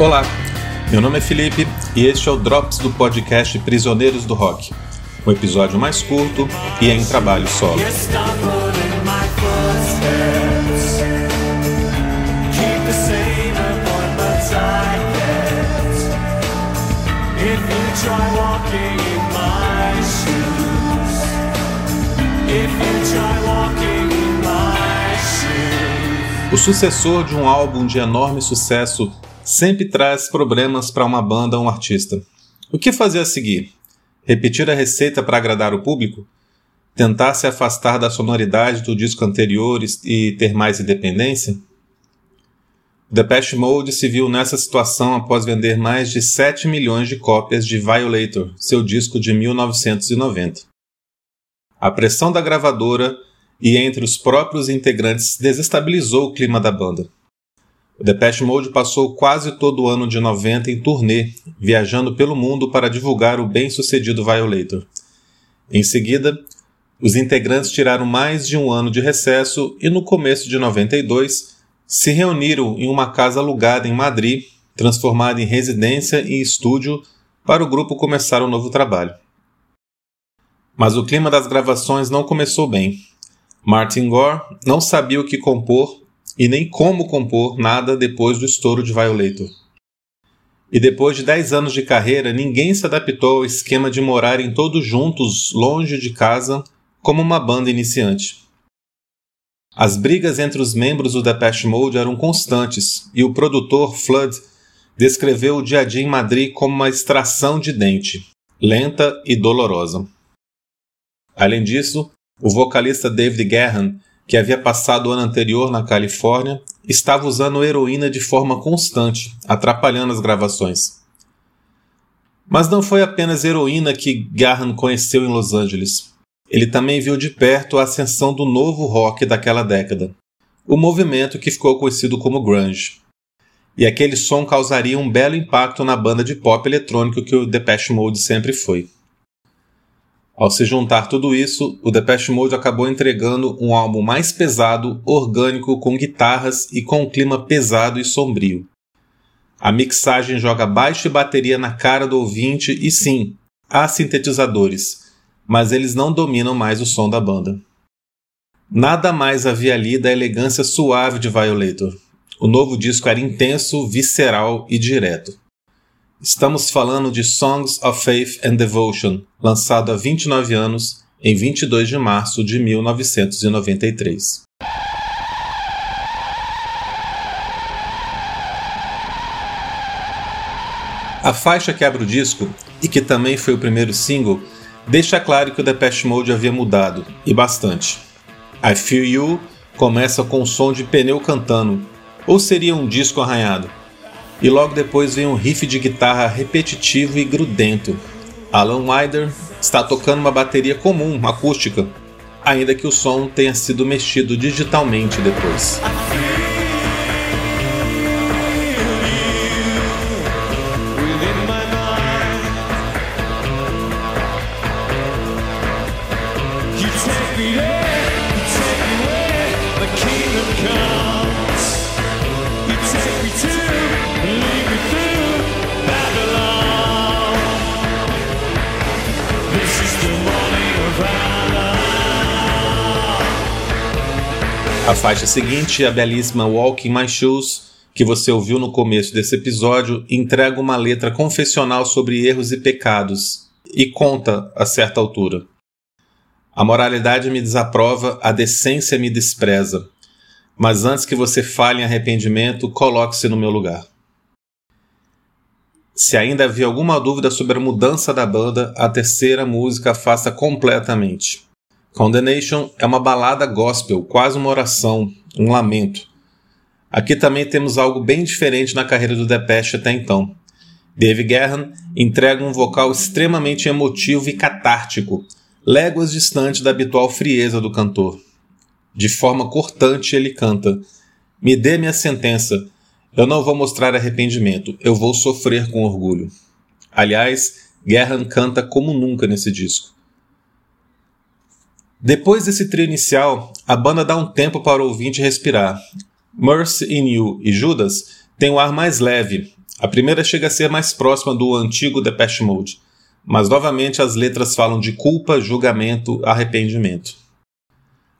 Olá, meu nome é Felipe e este é o Drops do podcast Prisioneiros do Rock. Um episódio mais curto e em trabalho solo. O sucessor de um álbum de enorme sucesso sempre traz problemas para uma banda ou um artista. O que fazer a seguir? Repetir a receita para agradar o público? Tentar se afastar da sonoridade do disco anterior e ter mais independência? Depeche Mode se viu nessa situação após vender mais de 7 milhões de cópias de Violator, seu disco de 1990. A pressão da gravadora e entre os próprios integrantes desestabilizou o clima da banda. O Depeche Mode passou quase todo o ano de 90 em turnê, viajando pelo mundo para divulgar o bem-sucedido Violator. Em seguida, os integrantes tiraram mais de um ano de recesso e no começo de 92 se reuniram em uma casa alugada em Madrid, transformada em residência e estúdio, para o grupo começar um novo trabalho. Mas o clima das gravações não começou bem. Martin Gore não sabia o que compor e nem como compor nada depois do estouro de Violator. E depois de 10 anos de carreira, ninguém se adaptou ao esquema de morarem todos juntos, longe de casa, como uma banda iniciante. As brigas entre os membros do Depeche Mode eram constantes e o produtor Flood descreveu o dia a dia em Madrid como uma extração de dente, lenta e dolorosa. Além disso, o vocalista David Gahan, que havia passado o ano anterior na Califórnia, estava usando heroína de forma constante, atrapalhando as gravações. Mas não foi apenas heroína que Gahan conheceu em Los Angeles. Ele também viu de perto a ascensão do novo rock daquela década, o movimento que ficou conhecido como grunge. E aquele som causaria um belo impacto na banda de pop eletrônico que o Depeche Mode sempre foi. Ao se juntar tudo isso, o Depeche Mode acabou entregando um álbum mais pesado, orgânico, com guitarras e com um clima pesado e sombrio. A mixagem joga baixo e bateria na cara do ouvinte e sim, há sintetizadores, mas eles não dominam mais o som da banda. Nada mais havia ali da elegância suave de Violator. O novo disco era intenso, visceral e direto. Estamos falando de Songs of Faith and Devotion, lançado há 29 anos, em 22 de março de 1993. A faixa que abre o disco, e que também foi o primeiro single, deixa claro que o Depeche Mode havia mudado, e bastante. I Feel You começa com o som de pneu cantando, ou seria um disco arranhado e logo depois vem um riff de guitarra repetitivo e grudento. Alan Wider está tocando uma bateria comum, acústica, ainda que o som tenha sido mexido digitalmente depois. A faixa seguinte, a belíssima Walk in My Shoes, que você ouviu no começo desse episódio, entrega uma letra confessional sobre erros e pecados e conta a certa altura. A moralidade me desaprova, a decência me despreza. Mas antes que você fale em arrependimento, coloque-se no meu lugar. Se ainda havia alguma dúvida sobre a mudança da banda, a terceira música afasta completamente. Condemnation é uma balada gospel, quase uma oração, um lamento. Aqui também temos algo bem diferente na carreira do Depeche até então. Dave Gahan entrega um vocal extremamente emotivo e catártico, léguas distante da habitual frieza do cantor. De forma cortante ele canta: Me dê minha sentença. Eu não vou mostrar arrependimento, eu vou sofrer com orgulho. Aliás, Gahan canta como nunca nesse disco. Depois desse trio inicial, a banda dá um tempo para o ouvinte respirar. Mercy in You e Judas tem um ar mais leve. A primeira chega a ser mais próxima do antigo Depeche Mode, mas novamente as letras falam de culpa, julgamento, arrependimento.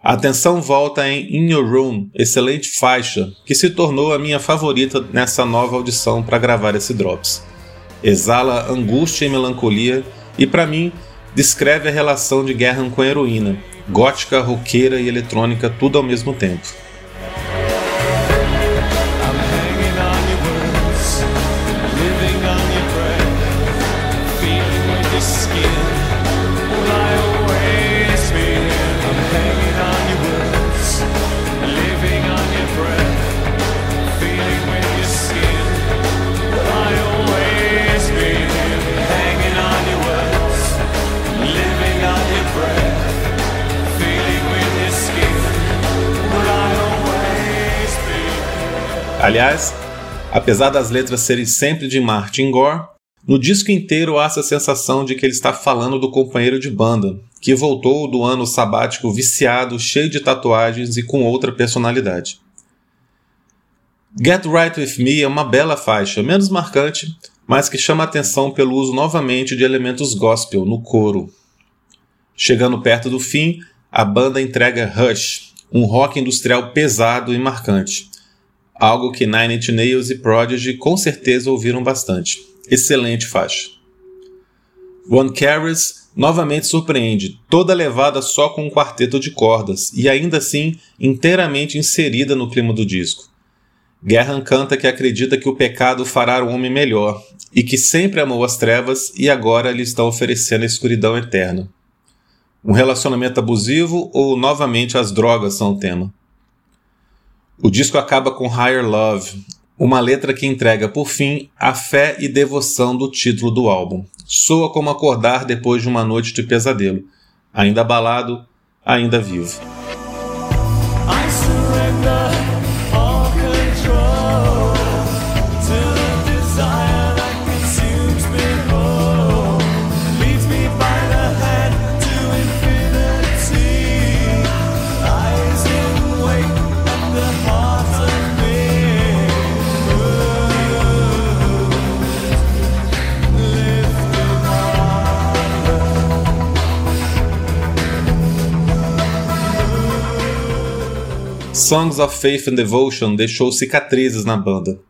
A atenção volta em In Your Room, excelente faixa, que se tornou a minha favorita nessa nova audição para gravar esse Drops. Exala angústia e melancolia e, para mim, descreve a relação de Guerra com a heroína, gótica, roqueira e eletrônica tudo ao mesmo tempo. Aliás, apesar das letras serem sempre de Martin Gore, no disco inteiro há essa sensação de que ele está falando do companheiro de banda, que voltou do ano sabático viciado, cheio de tatuagens e com outra personalidade. Get Right With Me é uma bela faixa, menos marcante, mas que chama atenção pelo uso novamente de elementos gospel no coro. Chegando perto do fim, a banda entrega Rush, um rock industrial pesado e marcante algo que Nine Inch Nails e Prodigy com certeza ouviram bastante. Excelente faixa. One Carries novamente surpreende, toda levada só com um quarteto de cordas e ainda assim inteiramente inserida no clima do disco. Guerra canta que acredita que o pecado fará o homem melhor e que sempre amou as trevas e agora lhe está oferecendo a escuridão eterna. Um relacionamento abusivo ou novamente as drogas são o tema. O disco acaba com Higher Love, uma letra que entrega, por fim, a fé e devoção do título do álbum. Soa como acordar depois de uma noite de pesadelo. Ainda abalado, ainda vivo. Songs of Faith and Devotion deixou cicatrizes na banda.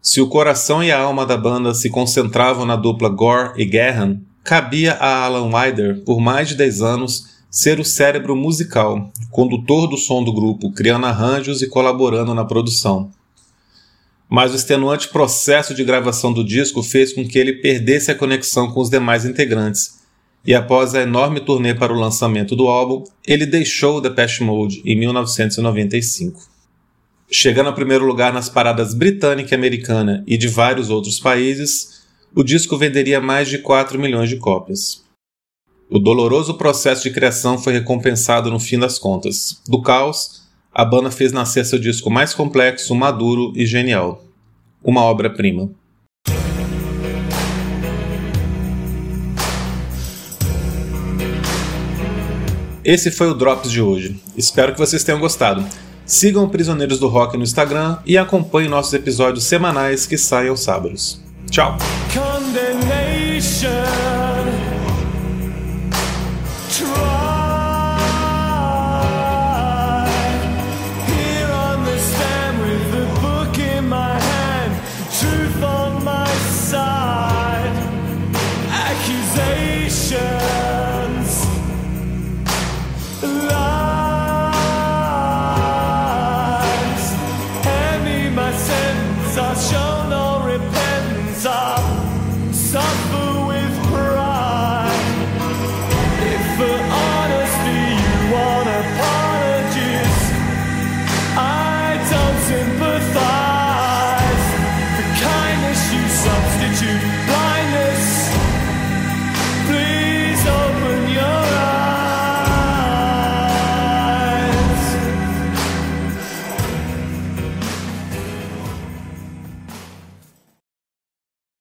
Se o coração e a alma da banda se concentravam na dupla Gore e Gahan, cabia a Alan Wider, por mais de 10 anos, ser o cérebro musical, condutor do som do grupo, criando arranjos e colaborando na produção. Mas o extenuante processo de gravação do disco fez com que ele perdesse a conexão com os demais integrantes e após a enorme turnê para o lançamento do álbum, ele deixou o Depeche Mode em 1995. Chegando ao primeiro lugar nas paradas britânica e americana e de vários outros países, o disco venderia mais de 4 milhões de cópias. O doloroso processo de criação foi recompensado no fim das contas. Do caos, a banda fez nascer seu disco mais complexo, maduro e genial. Uma obra-prima. Esse foi o Drops de hoje. Espero que vocês tenham gostado. Sigam Prisioneiros do Rock no Instagram e acompanhem nossos episódios semanais que saem aos sábados. Tchau! Accusation